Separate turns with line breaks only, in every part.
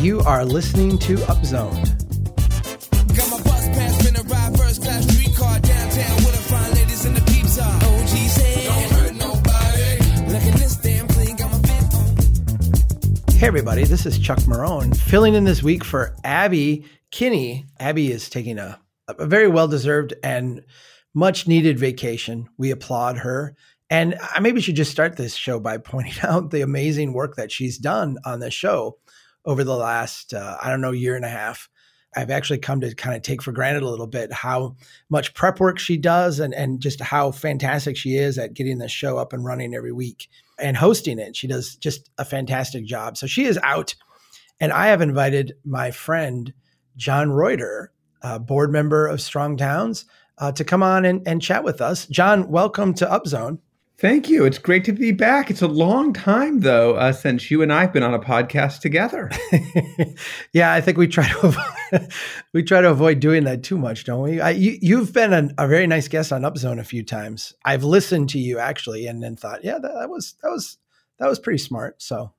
You are listening to Upzone. Got my bus pass, finna ride first class downtown with a fine ladies in the peeps are. OG's head. Don't hurt nobody. Look at this damn clean, got my fit on. Hey everybody, this is Chuck Marohn filling in this week for Abby Kinney. Abby is taking a, a very well deserved and much needed vacation. We applaud her. And I maybe should just start this show by pointing out the amazing work that she's done on this show over the last, uh, I don't know, year and a half. I've actually come to kind of take for granted a little bit how much prep work she does and, and just how fantastic she is at getting the show up and running every week and hosting it. She does just a fantastic job. So she is out. And I have invited my friend, John Reuter, board member of Strong Towns, uh, to come on and, and chat with us. John, welcome to Upzone.
Thank you. It's great to be back. It's a long time though uh, since you and I've been on a podcast together.
yeah, I think we try to avoid, we try to avoid doing that too much, don't we? I, you, have been a, a, very nice guest on Upzone a few times. I've listened to you actually, and then thought, yeah, that, that was that was that was pretty smart. So,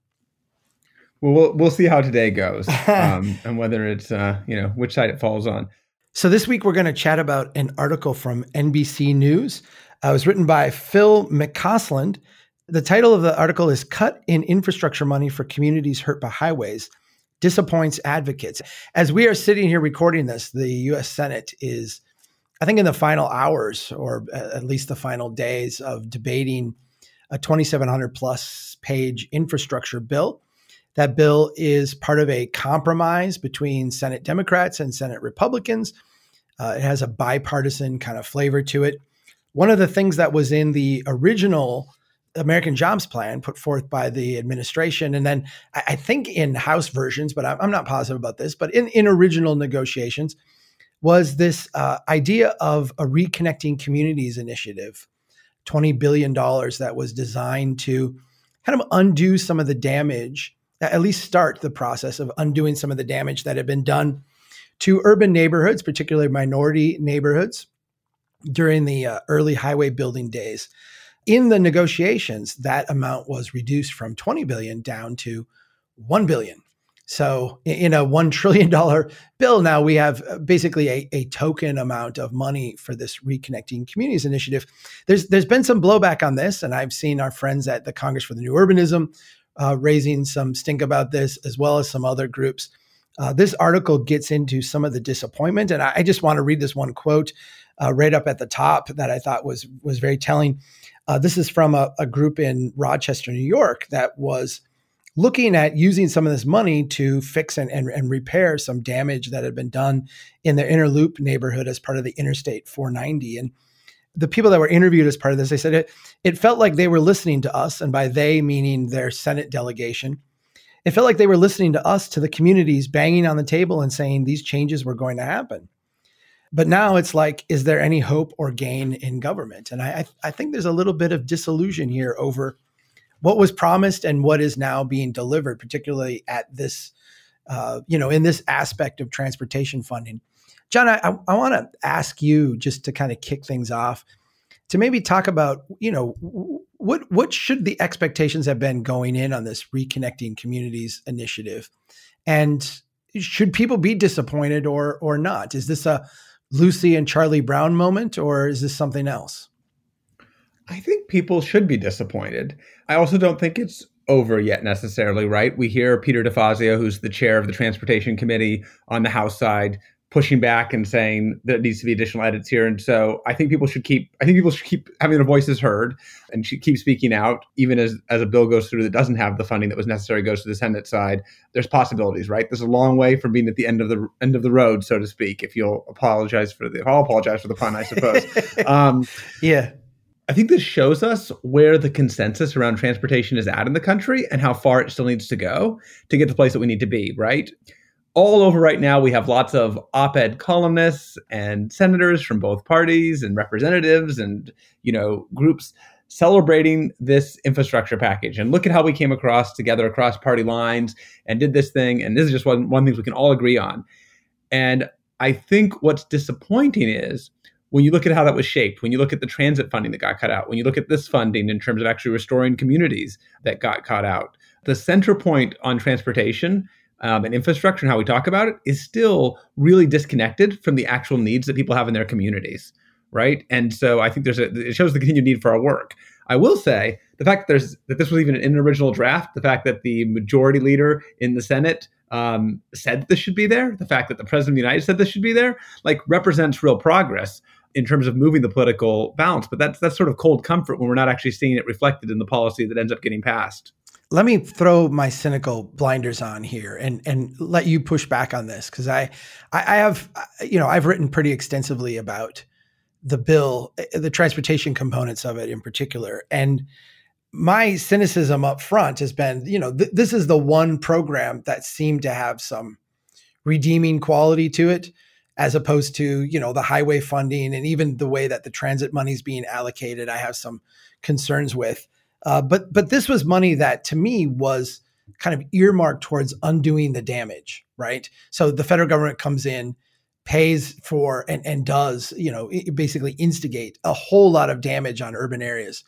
well, we'll we'll see how today goes, um, and whether it's uh, you know which side it falls on.
So this week we're going to chat about an article from NBC News uh, it was written by Phil McCausland. The title of the article is Cut in Infrastructure Money for Communities Hurt by Highways Disappoints Advocates. As we are sitting here recording this, the US Senate is, I think, in the final hours or at least the final days of debating a 2,700 plus page infrastructure bill. That bill is part of a compromise between Senate Democrats and Senate Republicans. Uh, it has a bipartisan kind of flavor to it one of the things that was in the original American Jobs Plan put forth by the administration, and then I think in House versions, but I'm not positive about this, but in, in original negotiations, was this uh, idea of a reconnecting communities initiative, $20 billion that was designed to kind of undo some of the damage, at least start the process of undoing some of the damage that had been done to urban neighborhoods, particularly minority neighborhoods during the uh, early highway building days. In the negotiations, that amount was reduced from 20 billion down to 1 billion. So in a $1 trillion bill, now we have uh, basically a, a token amount of money for this Reconnecting Communities Initiative. There's, there's been some blowback on this, and I've seen our friends at the Congress for the New Urbanism uh, raising some stink about this, as well as some other groups. Uh, this article gets into some of the disappointment, and I, I just want to read this one quote uh, right up at the top that I thought was was very telling. Uh, this is from a, a, group in Rochester, New York, that was looking at using some of this money to fix and, and, and repair some damage that had been done in the inner loop neighborhood as part of the Interstate 490. And the people that were interviewed as part of this, they said it, it felt like they were listening to us, and by they meaning their Senate delegation. It felt like they were listening to us, to the communities, banging on the table and saying these changes were going to happen. But now it's like, is there any hope or gain in government? And I, I think there's a little bit of disillusion here over what was promised and what is now being delivered, particularly at this, uh, you know, in this aspect of transportation funding. John, I, I want to ask you just to kind of kick things off to maybe talk about, you know, what what should the expectations have been going in on this reconnecting communities initiative, and should people be disappointed or or not? Is this a Lucy and Charlie Brown moment, or is this something else?
I think people should be disappointed. I also don't think it's over yet necessarily, right? We hear Peter DeFazio, who's the chair of the Transportation Committee on the House side, pushing back and saying that it needs to be additional edits here. And so I think people should keep I think people should keep having their voices heard and keep speaking out, even as as a bill goes through that doesn't have the funding that was necessary goes to the Senate side. There's possibilities, right? There's a long way from being at the end of the end of the road, so to speak. If you'll apologize for the, I'll apologize for the pun, I suppose.
um, yeah.
I think this shows us where the consensus around transportation is at in the country and how far it still needs to go to get to the place that we need to be, right? All over right now. We have lots of op ed columnists and senators from both parties and representatives and, you know, groups celebrating this infrastructure package. And look at how we came across together across party lines and did this thing. And this is just one, one thing we can all agree on. And I think what's disappointing is when you look at how that was shaped, when you look at the transit funding that got cut out, when you look at this funding in terms of actually restoring communities that got cut out, the center point on transportation um, and infrastructure and how we talk about it is still really disconnected from the actual needs that people have in their communities, right? And so I think there's a it shows the continued need for our work. I will say the fact that there's that this was even an original draft, the fact that the majority leader in the Senate um, said this should be there, the fact that the president of the United said this should be there, like represents real progress in terms of moving the political balance. But that's that's sort of cold comfort when we're not actually seeing it reflected in the policy that ends up getting passed
let me throw my cynical blinders on here and and let you push back on this because I, I have uh, you know I've written pretty extensively about the bill, eh, eh, the transportation components of it in particular, and my cynicism up front has been you know th- this is the one program that seemed to have some redeeming quality to it as opposed to you know the highway funding and even the way that the transit money is being allocated i have some concerns with uh, but but this was money that to me was kind of earmarked towards undoing the damage, right? So the federal government comes in, pays for and and does you know basically instigate a whole lot of damage on urban areas.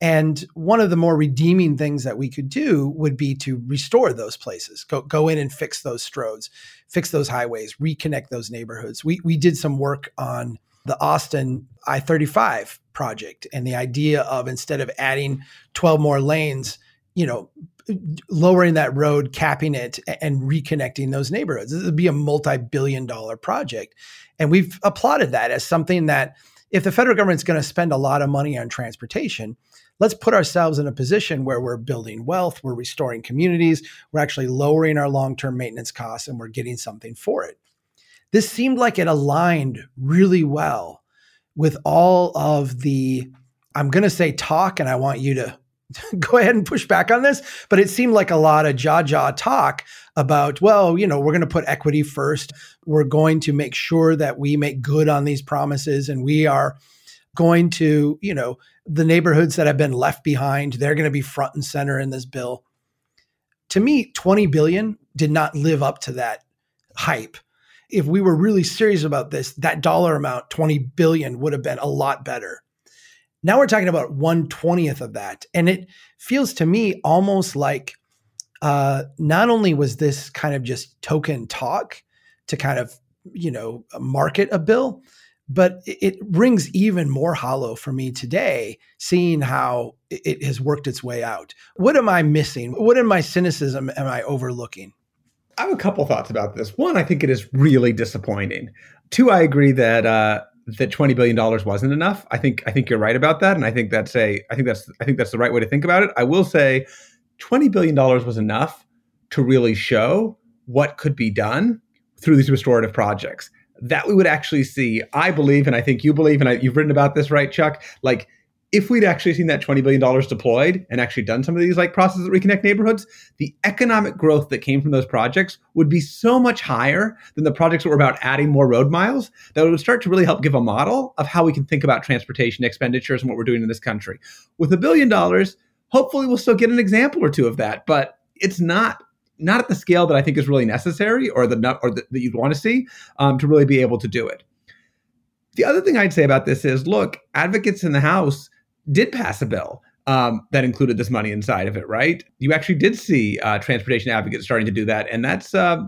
And one of the more redeeming things that we could do would be to restore those places, go, go in and fix those stroads, fix those highways, reconnect those neighborhoods. We, we did some work on the Austin I 35 project and the idea of instead of adding 12 more lanes, you know, lowering that road, capping it, and reconnecting those neighborhoods. This would be a multi billion dollar project. And we've applauded that as something that if the federal government's going to spend a lot of money on transportation, let's put ourselves in a position where we're building wealth, we're restoring communities, we're actually lowering our long term maintenance costs, and we're getting something for it. This seemed like it aligned really well with all of the, I'm going to say talk, and I want you to go ahead and push back on this, but it seemed like a lot of jaw jaw talk about, well, you know, we're going to put equity first. We're going to make sure that we make good on these promises and we are going to, you know, the neighborhoods that have been left behind, they're going to be front and center in this bill. To me, 20 billion did not live up to that hype if we were really serious about this, that dollar amount, 20 billion, would have been a lot better. Now we're talking about 120th of that. And it feels to me almost like uh, not only was this kind of just token talk to kind of, you know, market a bill, but it rings even more hollow for me today, seeing how it has worked its way out. What am I missing? What in my cynicism am I overlooking?
I have a couple thoughts about this. One, I think it is really disappointing. Two, I agree that uh, that twenty billion dollars wasn't enough. I think I think you're right about that, and I think that's a I think that's I think that's the right way to think about it. I will say, twenty billion dollars was enough to really show what could be done through these restorative projects. That we would actually see, I believe, and I think you believe, and I, you've written about this, right, Chuck? Like if we'd actually seen that $20 billion deployed and actually done some of these like processes that reconnect neighborhoods, the economic growth that came from those projects would be so much higher than the projects that were about adding more road miles that it would start to really help give a model of how we can think about transportation expenditures and what we're doing in this country. With a billion dollars, hopefully we'll still get an example or two of that, but it's not not at the scale that I think is really necessary or the or the, that you'd want to see um, to really be able to do it. The other thing I'd say about this is, look, advocates in the House did pass a bill um, that included this money inside of it, right? You actually did see uh, transportation advocates starting to do that, and that's uh,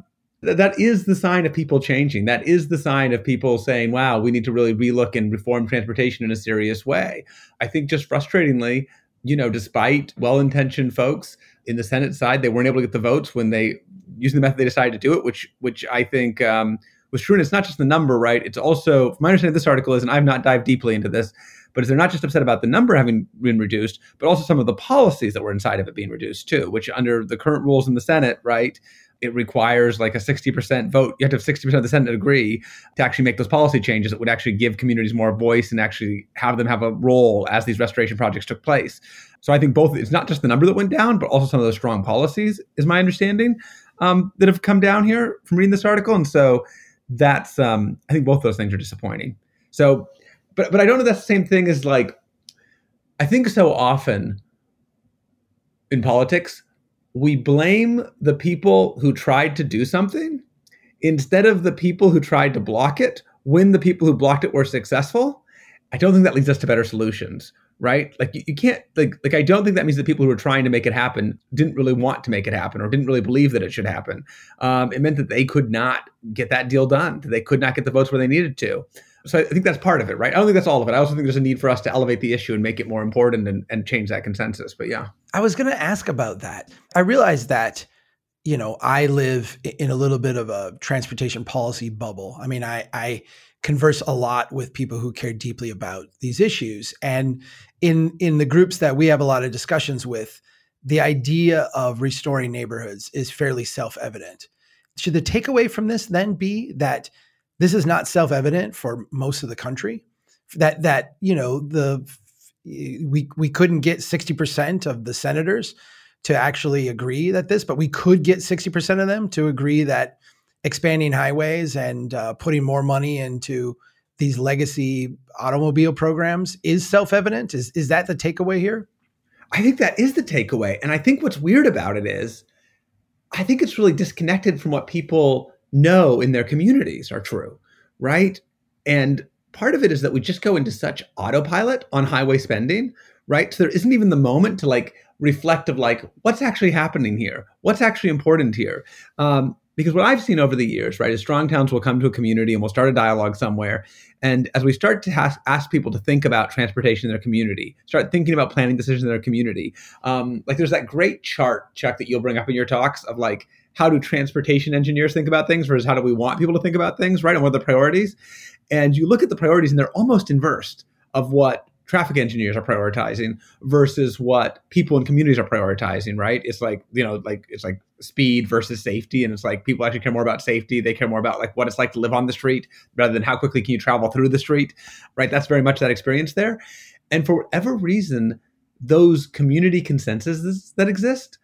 th- that is the sign of people changing. That is the sign of people saying, "Wow, we need to really relook and reform transportation in a serious way." I think just frustratingly, you know, despite well-intentioned folks in the Senate side, they weren't able to get the votes when they using the method they decided to do it, which which I think. Um, was true, and it's not just the number, right? It's also, my understanding of this article is, and I've not dived deeply into this, but they're not just upset about the number having been reduced, but also some of the policies that were inside of it being reduced too, which under the current rules in the Senate, right, it requires like a 60% vote. You have to have 60% of the Senate agree to actually make those policy changes that would actually give communities more voice and actually have them have a role as these restoration projects took place. So I think both, it's not just the number that went down, but also some of those strong policies, is my understanding, um, that have come down here from reading this article. And so that's, um, I think both those things are disappointing. So but but I don't know that's the same thing as like I think so often in politics we blame the people who tried to do something instead of the people who tried to block it when the people who blocked it were successful. I don't think that leads us to better solutions, right? Like you, you, can't like like I don't think that means that people who were trying to make it happen didn't really want to make it happen or didn't really believe that it should happen. Um, it meant that they could not get that deal done. They could not get the votes where they needed to. So I think that's part of it, right? I don't think that's all of it. I also think there's a need for us to elevate the issue and make it more important and, and change that consensus. But yeah.
I was going to ask about that. I realized that, you know, I live in a little bit of a transportation policy bubble. I mean, I, I converse a lot with people who care deeply about these issues. And in in the groups that we have a lot of discussions with, the idea of restoring neighborhoods is fairly self-evident. Should the takeaway from this then be that this is not self-evident for most of the country. That that you know the we we couldn't get sixty percent of the senators to actually agree that this, but we could get sixty percent of them to agree that expanding highways and uh, putting more money into these legacy automobile programs is self-evident. Is is that the takeaway here?
I think that is the takeaway, and I think what's weird about it is, I think it's really disconnected from what people know in their communities are true, right? And part of it is that we just go into such autopilot on highway spending, right? So there isn't even the moment to like reflect of like what's actually happening here, what's actually important here. Um, because what I've seen over the years, right, is strong towns will come to a community and we'll start a dialogue somewhere. And as we start to ask, people to think about transportation in their community, start thinking about planning decisions in their community, um, like there's that great chart, Chuck, that you'll bring up in your talks of like how do transportation engineers think about things versus how do we want people to think about things, right? And what are the priorities? And you look at the priorities and they're almost inversed of what traffic engineers are prioritizing versus what people in communities are prioritizing, right? It's like, you know, like it's like speed versus safety. And it's like people actually care more about safety. They care more about like what it's like to live on the street rather than how quickly can you travel through the street, right? That's very much that experience there. And for whatever reason, those community consensuses that exist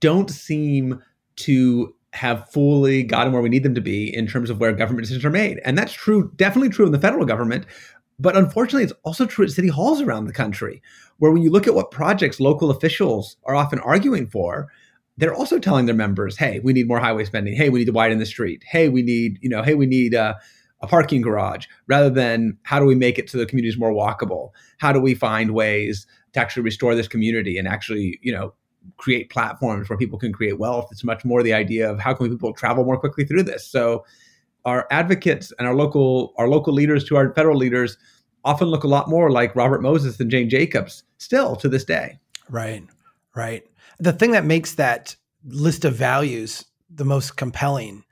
don't seem to have fully gotten where we need them to be in terms of where government decisions are made. And that's true, definitely true in the federal government. But unfortunately, it's also true at city halls around the country, where when you look at what projects local officials are often arguing for, they're also telling their members, hey, we need more highway spending. Hey, we need to widen the street. Hey, we need, you know, hey, we need uh, a parking garage rather than how do we make it so the community is more walkable? How do we find ways to actually restore this community and actually, you know, create platforms where people can create wealth. It's much more the idea of how can we people travel more quickly through this. So our advocates and our local our local leaders to our federal leaders often look a lot more like Robert Moses and Jane Jacobs still to this day.
Right. Right. The thing that makes that list of values the most compelling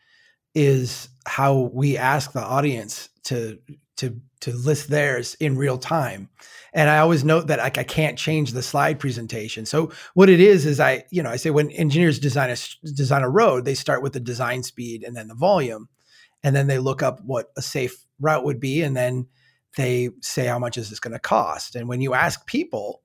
is how we ask the audience to to to list theirs in real time. And I always note that like I can't change the slide presentation. So what it is is I, you know, I say when engineers design a design a road, they start with the design speed and then the volume, and then they look up what a safe route would be, and then they say how much is this going to cost. And when you ask people,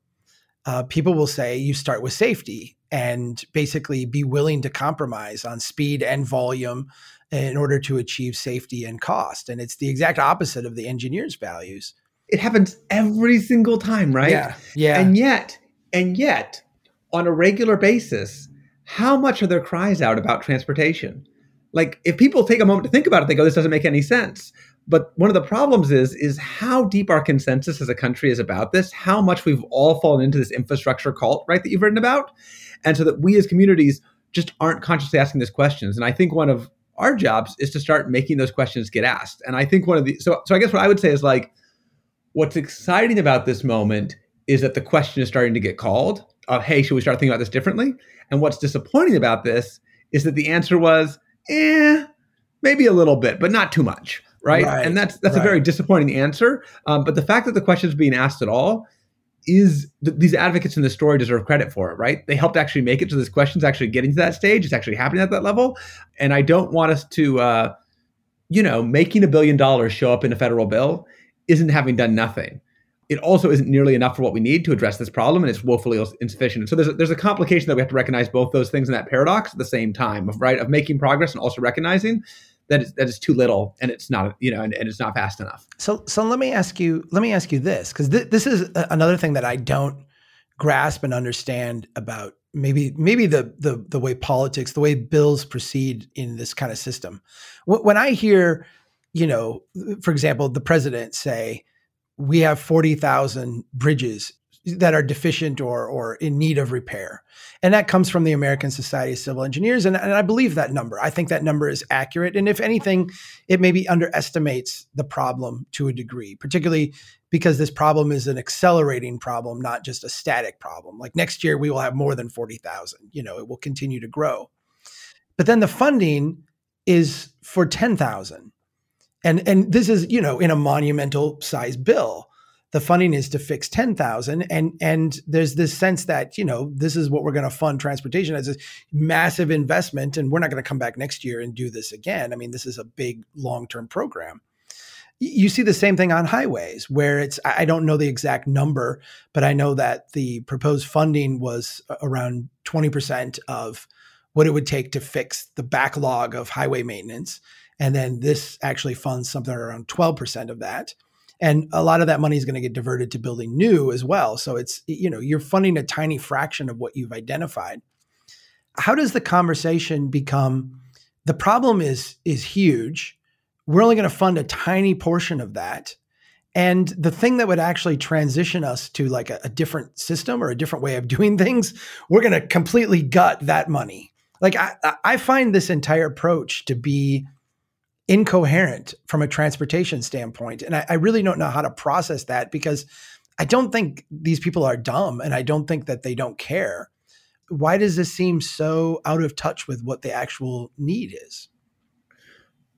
uh, people will say you start with safety and basically be willing to compromise on speed and volume in order to achieve safety and cost. And it's the exact opposite of the engineer's values.
It happens every single time, right?
Yeah. Yeah.
And yet, and yet, on a regular basis, how much are their cries out about transportation? Like, if people take a moment to think about it, they go, this doesn't make any sense. But one of the problems is, is how deep our consensus as a country is about this, how much we've all fallen into this infrastructure cult, right, that you've written about. And so that we as communities just aren't consciously asking these questions. And I think one of our jobs is to start making those questions get asked. And I think one of the so so I guess what I would say is like what's exciting about this moment is that the question is starting to get called of hey, should we start thinking about this differently? And what's disappointing about this is that the answer was eh, maybe a little bit, but not too much. Right. right and that's that's right. a very disappointing answer. Um, but the fact that the question is being asked at all is th- these advocates in the story deserve credit for it, right? They helped actually make it to this question's actually getting to that stage. It's actually happening at that level. And I don't want us to, uh, you know, making a billion dollars show up in a federal bill isn't having done nothing. It also isn't nearly enough for what we need to address this problem, and it's woefully insufficient. so there's a, there's a complication that we have to recognize both those things in that paradox at the same time, of, right? Of making progress and also recognizing that is that is too little and it's not you know and, and it's not fast enough
so so let me ask you let me ask you this because th- this is another thing that i don't grasp and understand about maybe maybe the the the way politics the way bills proceed in this kind of system when i hear you know for example the president say we have 40,000 bridges that are deficient or or in need of repair. And that comes from the American Society of Civil Engineers. And, and I believe that number. I think that number is accurate. And if anything, it maybe underestimates the problem to a degree, particularly because this problem is an accelerating problem, not just a static problem. Like next year, we will have more than 40,000. You know, it will continue to grow. But then the funding is for 10,000. And, and this is, you know, in a monumental size bill. The funding is to fix 10,000 and and there's this sense that you know this is what we're going to fund transportation as a massive investment and we're not going to come back next year and do this again. I mean this is a big long-term program. You see the same thing on highways where it's i don't know the exact number but i know that the proposed funding was around 20% of what it would take to fix the backlog of highway maintenance and then this actually funds something around 12% of that. And a lot of that money is going to get diverted to building new as well. So it's you know you're funding a tiny fraction of what you've identified. How does the conversation become the problem is is huge. We're only going to fund a tiny portion of that. And the thing that would actually transition us to like a, a different system or a different way of doing things we're going to completely gut that money. Like I, I find this entire approach to be incoherent from a transportation standpoint. And I, I, really don't know how to process that because I don't think these people are dumb and I don't think that they don't care. Why does this seem so out of touch with what the actual need is?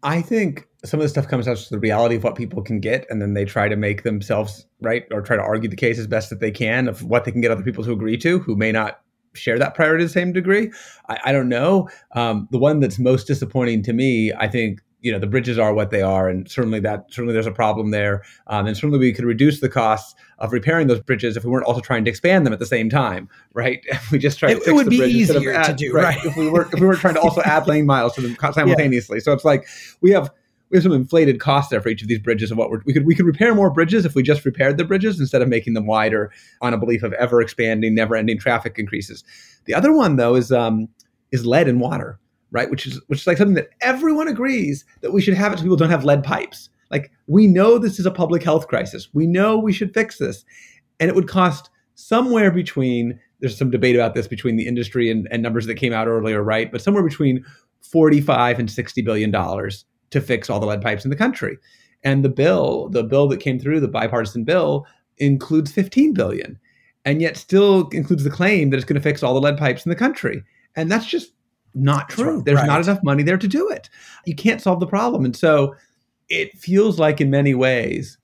I think some of this stuff comes out to the reality of what people can get, and then they try to make themselves right or try to argue the case as best that they can of what they can get other people to agree to who may not share that priority to the same degree. I, I don't know. Um, the one that's most disappointing to me, I think, you know the bridges are what they are and certainly that certainly there's a problem there. Um, and certainly we could reduce the costs of repairing those bridges if we weren't also trying to expand them at the same time right? If we just try
it,
to fix
it would
the
be easier
add,
to do
right,
right,
if we were if we weren't trying to also add lane miles to them simultaneously yeah. so it's like we have we have some inflated costs there for each of these bridges of what we're, we could we could repair more bridges if we just repaired the bridges instead of making them wider on a belief of ever expanding never ending traffic increases. The other one though is um is lead and water right? Which is which is like something that everyone agrees that we should have it so people don't have lead pipes. Like we know this is a public health crisis. We know we should fix this. And it would cost somewhere between there's some debate about this between the industry and, and numbers that came out earlier, right? But somewhere between 45 and 60 billion dollars to fix all the lead pipes in the country. And the bill, the bill that came through, the bipartisan bill, includes 15 billion and yet still includes the claim that it's going to fix all the lead pipes in the country. And that's just not true. There's right. not enough money there to do it. You can't solve the problem. And so it feels like, in many ways,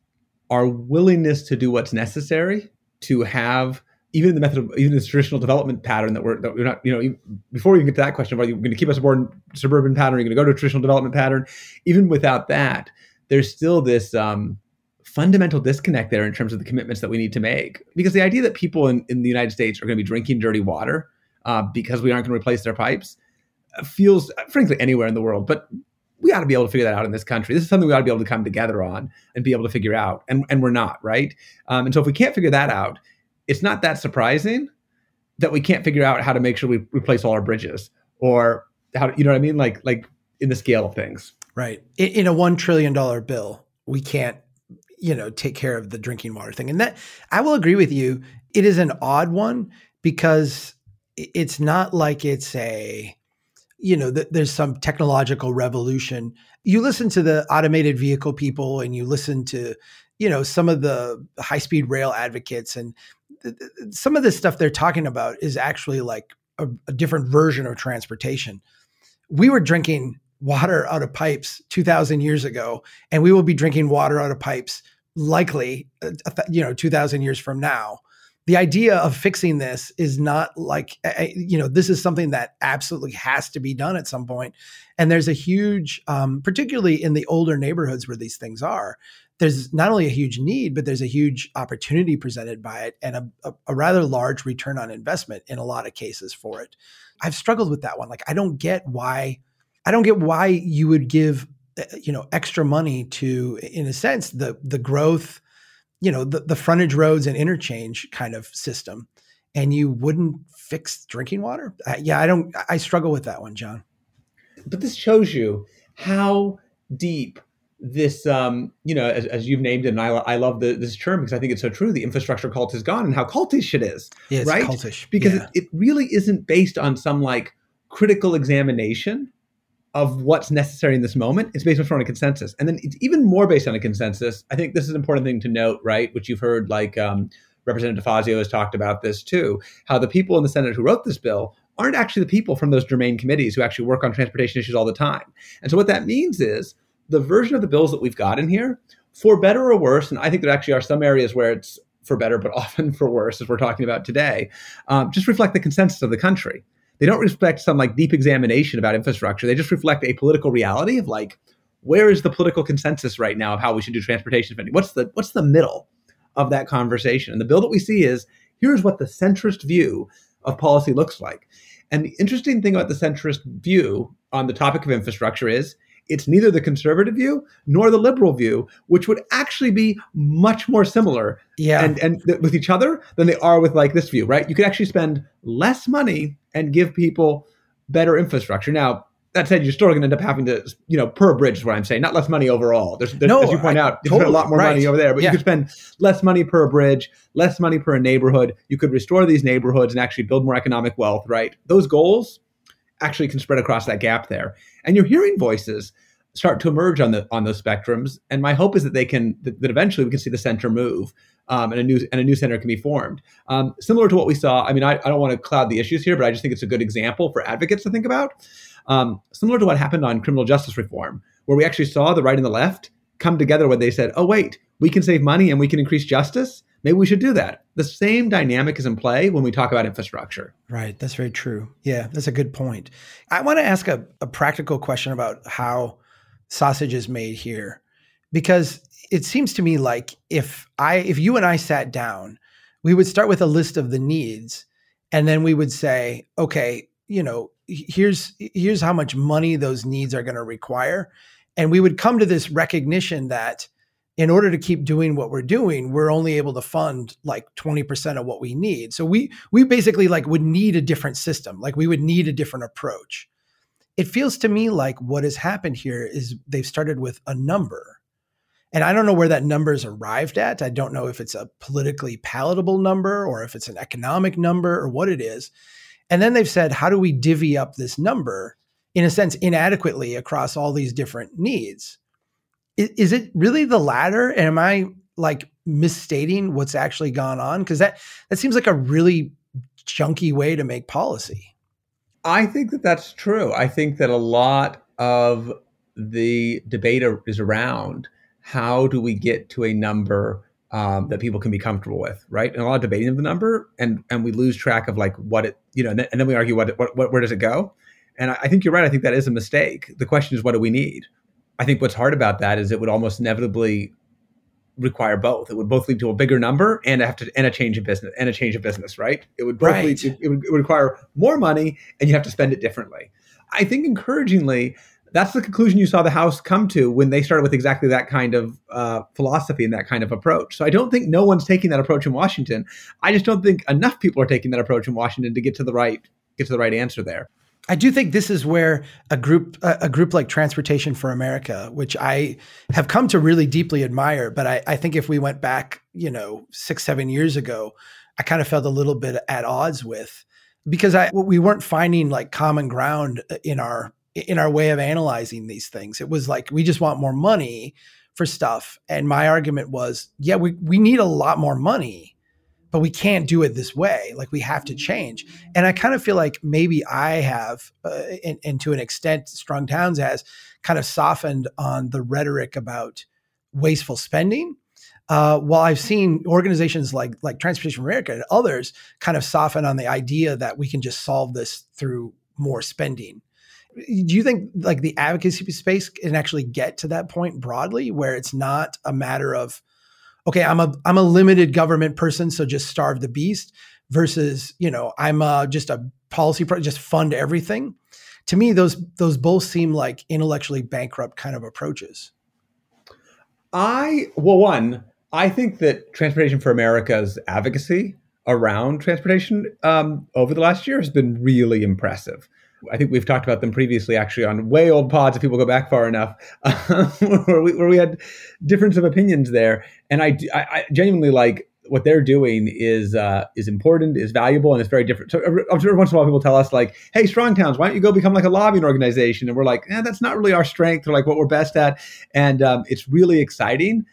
our willingness to do what's necessary to have even the method of even this traditional development pattern that we're, that we're not, you know, before we get to that question, of are you going to keep a suburban, suburban pattern? Are you going to go to a traditional development pattern? Even without that, there's still this um, fundamental disconnect there in terms of the commitments that we need to make. Because the idea that people in, in the United States are going to be drinking dirty water uh, because we aren't going to replace their pipes feels, frankly, anywhere in the world. But we ought to be able to figure that out in this country. This is something we ought to be able to come together on and be able to figure out. And, and we're not, right? Um, and so if we can't figure that out, it's not that surprising that we can't figure out how to make sure we replace all our bridges or how, you know what I mean? Like, like in the scale of things.
Right. In, in a $1 trillion bill, we can't, you know, take care of the drinking water thing. And that I will agree with you. It is an odd one because it's not like it's a, you know, th- there's some technological revolution. You listen to the automated vehicle people and you listen to, you know, some of the high speed rail advocates and th- th- some of the stuff they're talking about is actually like a, a different version of transportation. We were drinking water out of pipes 2000 years ago and we will be drinking water out of pipes likely uh, you know 2000 years from now the idea of fixing this is not like you know this is something that absolutely has to be done at some point. And there's a huge um, particularly in the older neighborhoods where these things are there's not only a huge need but there's a huge opportunity presented by it and a, a, a rather large return on investment in a lot of cases for it. I've struggled with that one. Like i don't get why i don't get why you would give uh, you know extra money to in a sense the the growth you know the, the frontage roads and interchange kind of system and you wouldn't fix drinking water uh, yeah i don't i struggle with that one john
but this shows you how deep this, um, you know, as, as, you've named it, and I, I love the, this term because I think it's so true. The infrastructure cult is gone, and how cultish it is,
yeah,
right?
Cultish
because
yeah.
it, it really isn't based on some like critical examination of what's necessary in this moment. It's based on a consensus, and then it's even more based on a consensus. I think this is an important thing to note, right? Which you've heard, like um, Representative DeFazio has talked about this too. How the people in the Senate who wrote this bill aren't actually the people from those germane committees who actually work on transportation issues all the time. And so what that means is the version of the bills that we've got in here, for better or worse, and I think there actually are some areas where it's for better, but often for worse, as we're talking about today, um, just reflect the consensus of the country. They don't reflect some like deep examination about infrastructure. They just reflect a political reality of like, where is the political consensus right now of how we should do transportation spending? What's the what's the middle of that conversation? And the bill that we see is here's what the centrist view of policy looks like. And the interesting thing about the centrist view on the topic of infrastructure is it's neither the conservative view nor the liberal view, which would actually be much more similar
yeah.
and, and th- with each other than they are with like this view, right? You could actually spend less money and give people better infrastructure. Now, that said, you're still going to end up having to, you know, per bridge is what I'm saying, not less money overall. There's, there's
no,
as you point
I,
out, you
totally,
spend a lot more
right.
money over there, but
yeah.
you could spend less money per bridge, less money per neighborhood. You could restore these neighborhoods and actually build more economic wealth, right? Those goals actually can spread across that gap there. And you're hearing voices start to emerge on the on those spectrums. And my hope is that they can that, that eventually we can see the center move um, and a new and a new center can be formed. Um, similar to what we saw. I mean, I, I don't want to cloud the issues here, but I just think it's a good example for advocates to think about. Um, similar to what happened on criminal justice reform, where we actually saw the right and the left come together when they said, "Oh wait, we can save money and we can increase justice." Maybe we should do that. The same dynamic is in play when we talk about infrastructure.
Right. That's very true. Yeah, that's a good point. I want to ask a, a practical question about how sausage is made here because it seems to me like if i if you and i sat down we would start with a list of the needs and then we would say okay you know here's here's how much money those needs are going to require and we would come to this recognition that in order to keep doing what we're doing we're only able to fund like 20% of what we need so we we basically like would need a different system like we would need a different approach it feels to me like what has happened here is they've started with a number. And I don't know where that number is arrived at. I don't know if it's a politically palatable number or if it's an economic number or what it is. And then they've said, how do we divvy up this number, in a sense, inadequately across all these different needs? Is, is it really the latter? And am I like misstating what's actually gone on? Because that, that seems like a really junky way to make policy.
I think that that's true. I think that a lot of the debate is around how do we get to a number um, that people can be comfortable with, right? And a lot of debating of the number, and and we lose track of like what it, you know, and then, and then we argue what, what, what where does it go? And I, I think you're right. I think that is a mistake. The question is, what do we need? I think what's hard about that is it would almost inevitably require both. It would both lead to a bigger number and have to and a change of business and a change of business, right? It would both
right.
lead to, it, would, it would require more money and you have to spend it differently. I think encouragingly, that's the conclusion you saw the House come to when they started with exactly that kind of uh, philosophy and that kind of approach. So I don't think no one's taking that approach in Washington. I just don't think enough people are taking that approach in Washington to get to the right get to the right answer there.
I do think this is where a group a group like Transportation for America, which I have come to really deeply admire, but I, I think if we went back, you know, six seven years ago, I kind of felt a little bit at odds with because I we weren't finding like common ground uh, in our in our way of analyzing these things. It was like we just want more money for stuff, and my argument was, yeah, we we need a lot more money but we can't do it this way. Like we have to change. And I kind of feel like maybe I have, uh, and, and, to an extent, Strong Towns has kind of softened on the rhetoric about wasteful spending. Uh, while I've seen organizations like like Transportation America and others kind of soften on the idea that we can just solve this through more spending. Do you think like the advocacy space can actually get to that point broadly, where it's not a matter of okay, I'm a I'm a limited government person, so just starve the beast versus, you know, I'm uh, just a policy pro- just fund everything. To me, those those both seem like intellectually bankrupt kind of approaches.
I well, one, I think that Transportation for America's advocacy around transportation um, over the last year has been really impressive. I think we've talked about them previously, actually, on way old pods. If people go back far enough, where, we, where we had difference of opinions there, and I, I, I genuinely like what they're doing is uh, is important, is valuable, and it's very different. So every, every, once in a while, people tell us like, "Hey, Strong Towns, why don't you go become like a lobbying organization?" And we're like, eh, "That's not really our strength, or like what we're best at." And um, it's really exciting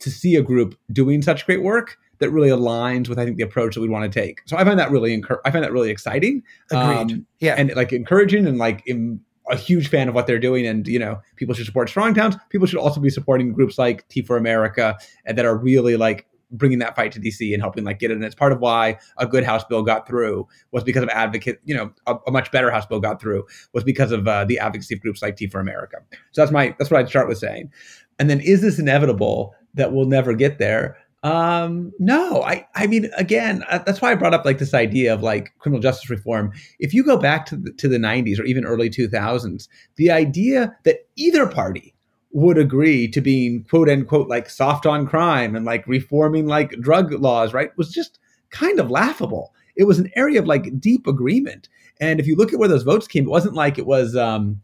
to see a group doing such great work that really aligns with I think the approach that we want to take. So I find that really encur- I find that really exciting.
Agreed. Um, yeah,
and like encouraging and like. In, a huge fan of what they're doing and you know people should support strong towns people should also be supporting groups like t for america and that are really like bringing that fight to DC and helping like get it. And it's part of why a good House bill got through was because of advocate, you know, a, a much better House bill got through was because of uh, the advocacy of groups like T for America. So that's my that's what I'd start with saying. And then is this inevitable that we'll never get there? Um, no, I, I mean, again, uh, that's why I brought up like this idea of like criminal justice reform. If you go back to the, to the 90s or even early 2000s, the idea that either party would agree to being quote unquote like soft on crime and like reforming like drug laws, right, was just kind of laughable. It was an area of like deep agreement. And if you look at where those votes came, it wasn't like it was um,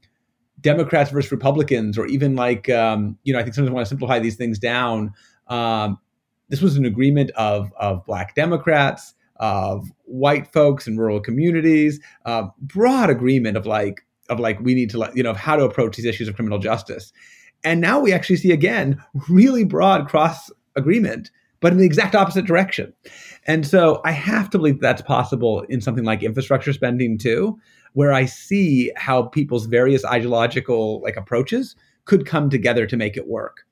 Democrats versus Republicans or even like, um, you know, I think sometimes want to simplify these things down. Um, this was an agreement of, of Black Democrats, of white folks in rural communities, uh, broad agreement of like, of like we need to you know how to approach these issues of criminal justice and now we actually see again really broad cross agreement, but in the exact opposite direction. And so I have to believe that's possible in something like infrastructure spending too, where I see how people's various ideological like approaches could come together to make it work.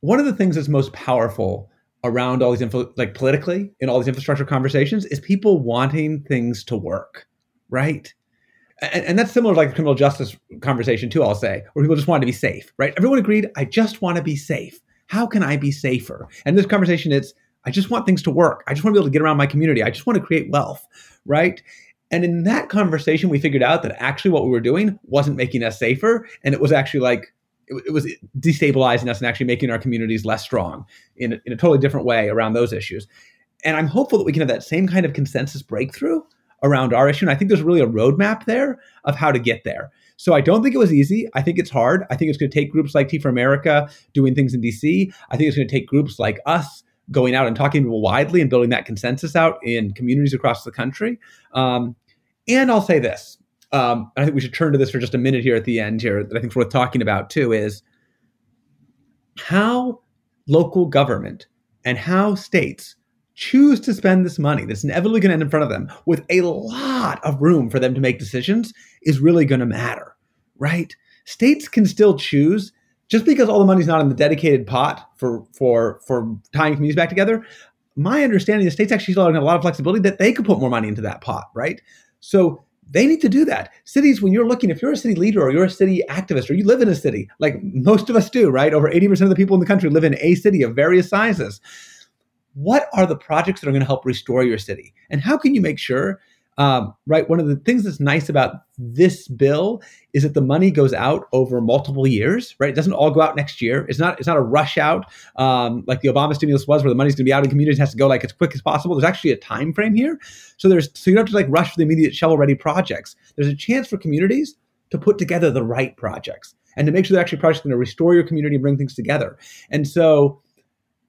One of the things that's most powerful around all these info, like politically in all these infrastructure conversations is people wanting things to work, right? and, and, that's similar to like the criminal justice conversation too i'll say where people just want to be safe right? Everyone agreed i just want to be safe. How can i be safer? And this conversation is i just want things to work. I just want to be able to get around my community. I just want to create wealth right? And in that conversation we figured out that actually what we were doing wasn't making us safer and it was actually like it, it was destabilizing us and actually making our communities less strong in, in a totally different way around those issues and i'm hopeful that we can have that same kind of consensus breakthrough around our issue. And I think there's really a roadmap there of how to get there. So I don't think it was easy. I think it's hard. I think it's going to take groups like T for America doing things in DC. I think it's going to take groups like us going out and talking widely and building that consensus out in communities across the country. Um, and I'll say this. Um, I think we should turn to this for just a minute here at the end here that I think is worth talking about too is how local government and how states choose to spend this money that's inevitably going to end in front of them with a lot of room for them to make decisions is really going to matter, right? States can still choose just because all the money's not in the dedicated pot for for for tying communities back together. My understanding, the states actually still have a lot of flexibility that they could put more money into that pot, right? So they need to do that. Cities, when you're looking, if you're a city leader or you're a city activist or you live in a city, like most of us do, right? Over 80% of the people in the country live in a city of various sizes what are the projects that are going to help restore your city and how can you make sure um, right one of the things that's nice about this bill is that the money goes out over multiple years right? It doesn't all go out next year. It's not it's not a rush out um, like the obama stimulus was where the money's going to be out in communities has to go like as quick as possible. There's actually a time frame here. So there's so you don't have to like rush for the immediate shovel ready projects. There's a chance for communities to put together the right projects and to make sure they're actually projects going to restore your community and bring things together. And so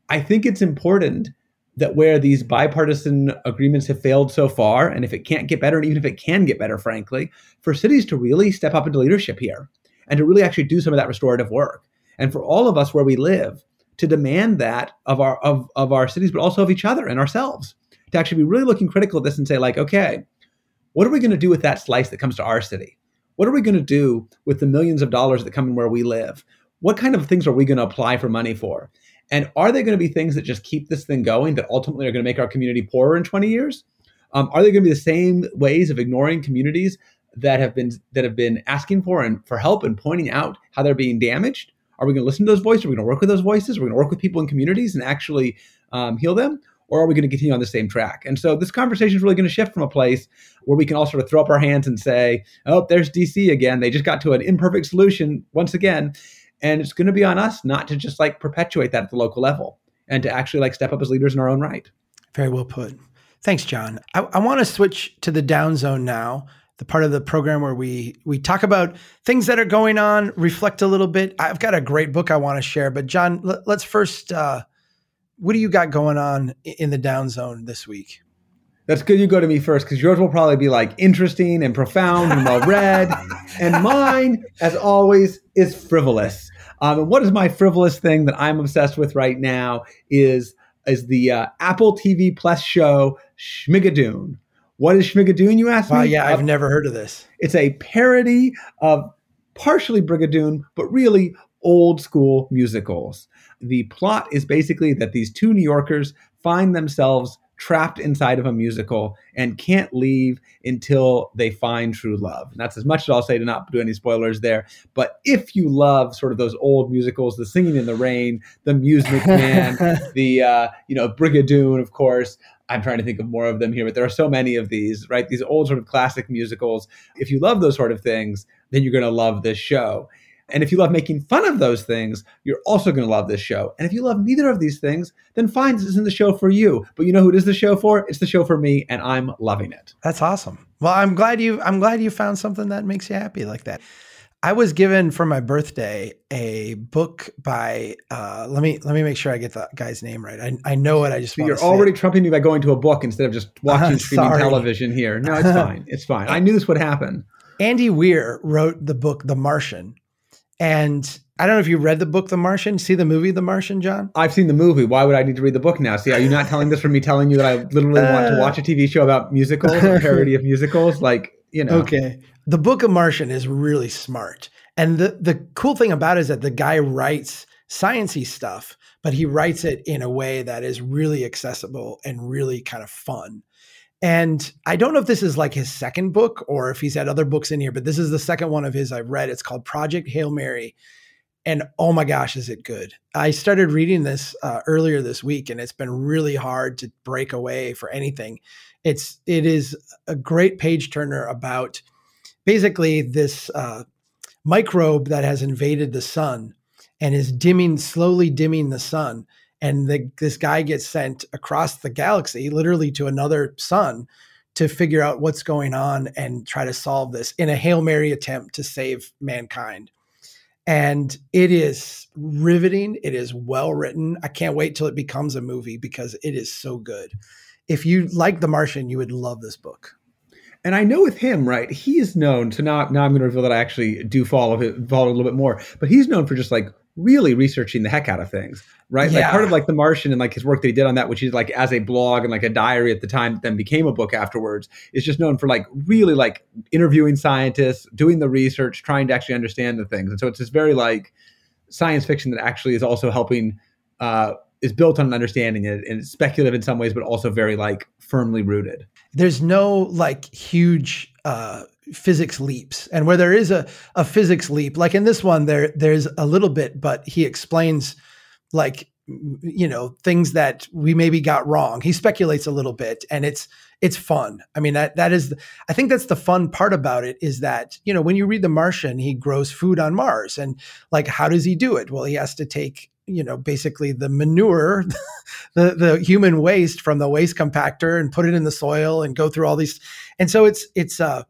I think it's important that where these bipartisan agreements have failed so far, and if it can't get better, and even if it can get better, frankly, for cities to really step up into leadership here and to really actually do some of that restorative work. And for all of us where we live to demand that of our of, of our cities, but also of each other and ourselves, to actually be really looking critical at this and say, like, okay, what are we going to do with that slice that comes to our city? What are we going to do with the millions of dollars that come in where we live? What kind of things are we going to apply for money for? And are they going to be things that just keep this thing going that ultimately are going to make our community poorer in 20 years? Um, are they going to be the same ways of ignoring communities that have been that have been asking for and for help and pointing out how they're being damaged? Are we going to listen to those voices? Are we going to work with those voices? Are we going to work with people in communities and actually um, heal them? Or are we going to continue on the same track? And so this conversation is really going to shift from a place where we can all sort of throw up our hands and say, oh, there's DC again. They just got to an imperfect solution once again. And it's going to be on us not to just like perpetuate that at the local level and to actually like step up as leaders in our own right.
Very well put. Thanks, John. I, I want to switch to the down zone now. the part of the program where we we talk about things that are going on, reflect a little bit. I've got a great book I want to share, but John, let, us first. Uh, what do you got going on in the down zone this week?
That's good you go to me first because yours will probably be like interesting and profound and well read. and mine, as always, is frivolous. Um, and what is my frivolous thing that I'm obsessed with right now is is the uh, Apple TV Plus show Schmigadoon. What is Schmigadoon, you ask
wow,
me?
yeah, I've uh, never heard of this.
It's a parody of partially Brigadoon, but really old school musicals. The plot is basically that these two New Yorkers find themselves trapped inside of a musical and can't leave until they find true love. And that's as much as I'll say to not do any spoilers there. But if you love sort of those old musicals, the Singing in the Rain, the Music Man, the uh, you know Brigadoon, of course. I'm trying to think of more of them here, but there are so many of these, right? These old sort of classic musicals. If you love those sort of things, then you're going to love this show. And if you love making fun of those things, you're also going to love this show. And if you love neither of these things, then fine, this isn't the show for you. But you know who it is the show for? It's the show for me, and I'm loving it.
That's awesome. Well, I'm glad you I'm glad you found something that makes you happy like that. I was given for my birthday a book by uh, let me let me make sure I get the guy's name right. I, I know it. I just
so you're already it. trumping me by going to a book instead of just watching uh, streaming television here. No, it's fine. It's fine. I knew this would happen.
Andy Weir wrote the book The Martian, and I don't know if you read the book The Martian. See the movie The Martian, John?
I've seen the movie. Why would I need to read the book now? See, are you not telling this from me telling you that I literally uh, want to watch a TV show about musicals, a parody of musicals? Like, you know.
Okay. The book of Martian is really smart. And the, the cool thing about it is that the guy writes sciency stuff, but he writes it in a way that is really accessible and really kind of fun. And I don't know if this is like his second book or if he's had other books in here, but this is the second one of his I've read. It's called Project Hail Mary. And oh my gosh, is it good? I started reading this uh, earlier this week, and it's been really hard to break away for anything. It's it is a great page turner about basically this uh, microbe that has invaded the sun and is dimming slowly dimming the sun and the, this guy gets sent across the galaxy, literally to another sun, to figure out what's going on and try to solve this in a hail mary attempt to save mankind. And it is riveting. It is well written. I can't wait till it becomes a movie because it is so good. If you like The Martian, you would love this book.
And I know with him, right, he is known. to now, now I'm going to reveal that I actually do follow it, follow a little bit more. But he's known for just like really researching the heck out of things, right? Yeah. Like part of like The Martian and like his work that he did on that, which is like as a blog and like a diary at the time, then became a book afterwards, is just known for like really like interviewing scientists, doing the research, trying to actually understand the things. And so it's this very like science fiction that actually is also helping. Uh, is built on an understanding and it's speculative in some ways, but also very like firmly rooted.
There's no like huge uh, physics leaps. And where there is a, a physics leap like in this one there there's a little bit but he explains like you know things that we maybe got wrong. He speculates a little bit and it's it's fun. I mean that that is i think that's the fun part about it is that you know when you read the martian he grows food on mars and like how does he do it? Well he has to take you know basically the manure the the human waste from the waste compactor and put it in the soil and go through all these and so it's it's uh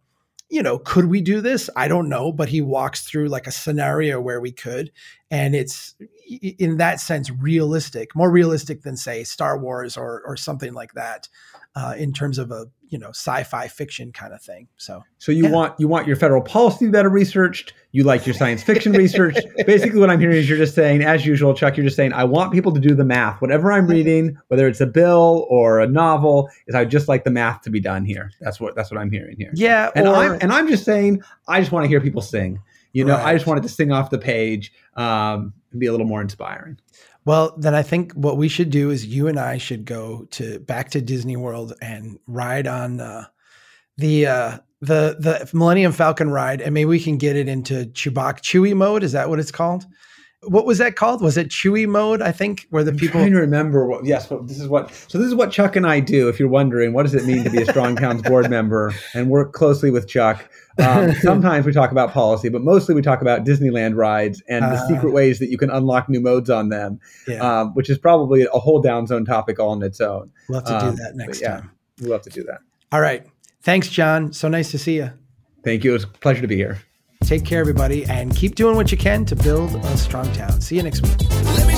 you know, could we do this? I don't know, but he walks through like a scenario where we could. And it's in that sense realistic, more realistic than say Star Wars or or something like that uh, in terms of a you know sci-fi fiction kind of thing. So,
so you yeah. want you want your federal policy better researched. You like your science fiction research. Basically, what I'm hearing is you're just saying, as usual, Chuck. You're just saying, I want people to do the math. Whatever I'm reading, whether it's a bill or a novel, is I just like the math to be done here. That's what that's what I'm hearing here.
Yeah,
and or, I'm and I'm just saying, I just want to hear people sing. You know, right. I just wanted to sing off the page um, and be a little more inspiring.
Well, then I think what we should do is you and I should go to back to Disney World and ride on uh, the uh, the the Millennium Falcon ride, and maybe we can get it into Chewbacca Chewy mode. Is that what it's called? what was that called? Was it Chewy mode? I think where the
I'm
people.
I'm trying to remember. What, yes, this is what. So this is what Chuck and I do. If you're wondering, what does it mean to be a Strong Towns board member and work closely with Chuck? Um, sometimes we talk about policy, but mostly we talk about Disneyland rides and uh, the ah. secret ways that you can unlock new modes on them, yeah. um, which is probably a whole down zone topic all on its own.
We'll have to um, do that next
yeah,
time.
We'll have to do that.
All right. Thanks, John. So nice to see you.
Thank you. It was a pleasure to be here.
Take care, everybody, and keep doing what you can to build a strong town. See you next week.